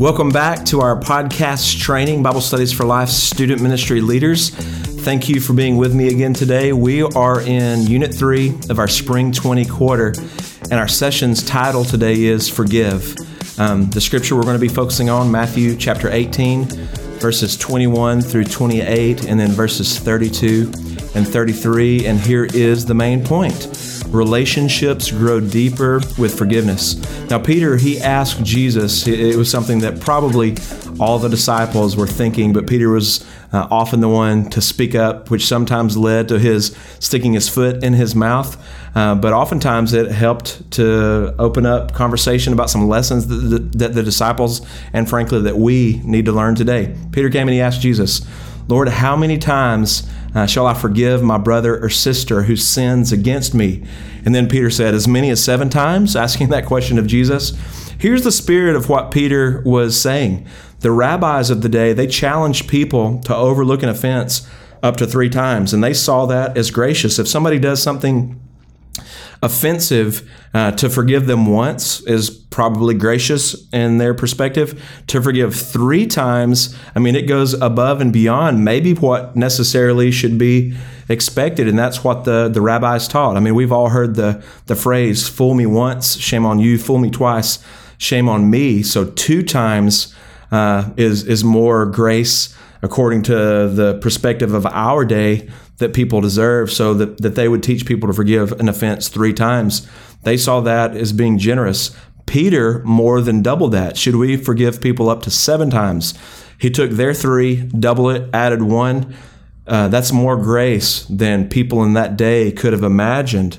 Welcome back to our podcast training, Bible Studies for Life student ministry leaders. Thank you for being with me again today. We are in Unit 3 of our Spring 20 quarter, and our session's title today is Forgive. Um, the scripture we're going to be focusing on, Matthew chapter 18, verses 21 through 28, and then verses 32 and 33. And here is the main point relationships grow deeper with forgiveness. Now, Peter, he asked Jesus, it was something that probably all the disciples were thinking, but Peter was uh, often the one to speak up, which sometimes led to his sticking his foot in his mouth. Uh, but oftentimes it helped to open up conversation about some lessons that the, that the disciples and frankly that we need to learn today. Peter came and he asked Jesus, Lord, how many times uh, shall I forgive my brother or sister who sins against me? And then Peter said, As many as seven times, asking that question of Jesus. Here's the spirit of what Peter was saying. The rabbis of the day, they challenged people to overlook an offense up to three times, and they saw that as gracious. If somebody does something offensive uh, to forgive them once is probably gracious in their perspective. To forgive three times, I mean, it goes above and beyond maybe what necessarily should be expected, and that's what the, the rabbis taught. I mean, we've all heard the, the phrase, fool me once, shame on you, fool me twice, shame on me. So two times uh, is, is more grace according to the perspective of our day that people deserve so that, that they would teach people to forgive an offense three times. They saw that as being generous. Peter more than doubled that. Should we forgive people up to seven times? He took their three, double it, added one. Uh, that's more grace than people in that day could have imagined.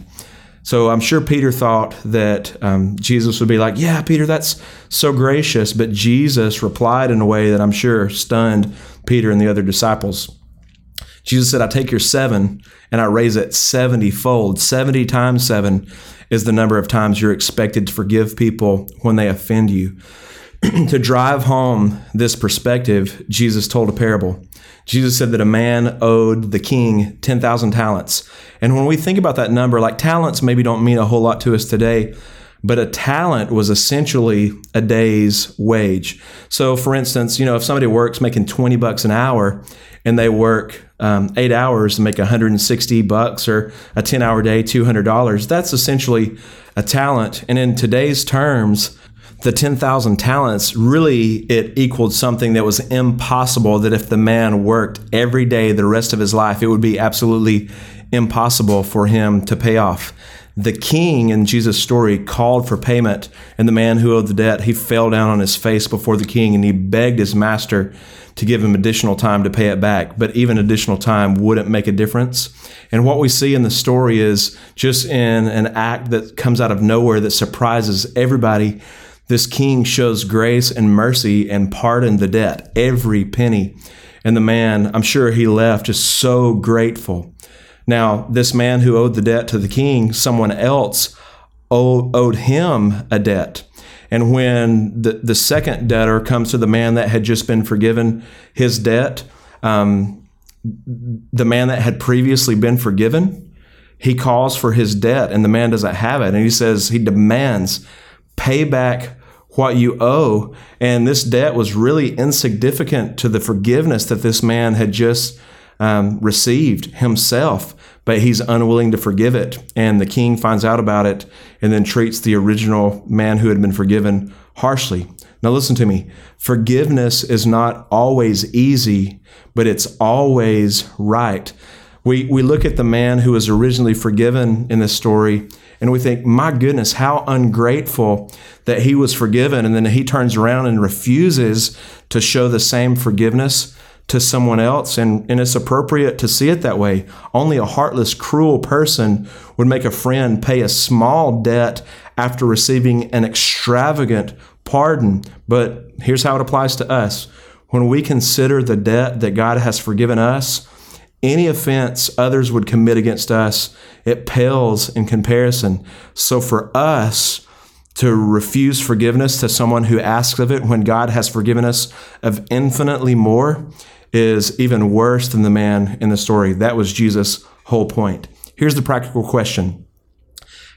So I'm sure Peter thought that um, Jesus would be like, Yeah, Peter, that's so gracious. But Jesus replied in a way that I'm sure stunned Peter and the other disciples. Jesus said, I take your seven and I raise it 70 fold. 70 times seven is the number of times you're expected to forgive people when they offend you. to drive home this perspective, Jesus told a parable. Jesus said that a man owed the king 10,000 talents. And when we think about that number, like talents maybe don't mean a whole lot to us today, but a talent was essentially a day's wage. So, for instance, you know, if somebody works making 20 bucks an hour and they work um, eight hours to make 160 bucks or a 10 hour day, $200, that's essentially a talent. And in today's terms, the 10,000 talents really it equaled something that was impossible that if the man worked every day the rest of his life it would be absolutely impossible for him to pay off the king in Jesus' story called for payment, and the man who owed the debt, he fell down on his face before the king and he begged his master to give him additional time to pay it back. But even additional time wouldn't make a difference. And what we see in the story is just in an act that comes out of nowhere that surprises everybody. This king shows grace and mercy and pardoned the debt, every penny. And the man, I'm sure he left just so grateful. Now, this man who owed the debt to the king, someone else owed, him a debt. And when the, the second debtor comes to the man that had just been forgiven his debt, um, the man that had previously been forgiven, he calls for his debt and the man doesn't have it. And he says, he demands, pay back what you owe. And this debt was really insignificant to the forgiveness that this man had just um, received himself, but he's unwilling to forgive it. And the king finds out about it and then treats the original man who had been forgiven harshly. Now, listen to me. Forgiveness is not always easy, but it's always right. We, we look at the man who was originally forgiven in this story and we think, my goodness, how ungrateful that he was forgiven. And then he turns around and refuses to show the same forgiveness to someone else, and, and it's appropriate to see it that way. Only a heartless, cruel person would make a friend pay a small debt after receiving an extravagant pardon. But here's how it applies to us when we consider the debt that God has forgiven us, any offense others would commit against us, it pales in comparison. So for us, to refuse forgiveness to someone who asks of it when God has forgiven us of infinitely more is even worse than the man in the story. That was Jesus' whole point. Here's the practical question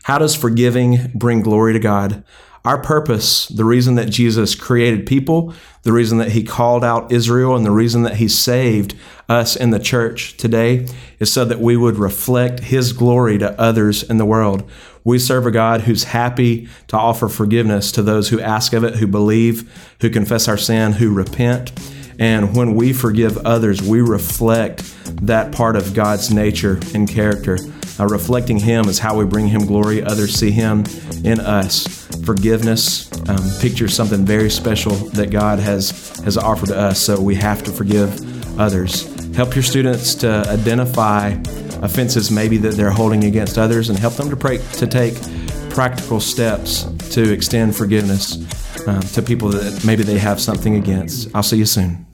How does forgiving bring glory to God? Our purpose, the reason that Jesus created people, the reason that he called out Israel, and the reason that he saved us in the church today is so that we would reflect his glory to others in the world. We serve a God who's happy to offer forgiveness to those who ask of it, who believe, who confess our sin, who repent. And when we forgive others, we reflect that part of God's nature and character. Uh, reflecting Him is how we bring Him glory. Others see Him in us. Forgiveness um, pictures something very special that God has has offered to us. So we have to forgive others. Help your students to identify offenses maybe that they're holding against others, and help them to pray, to take practical steps to extend forgiveness um, to people that maybe they have something against. I'll see you soon.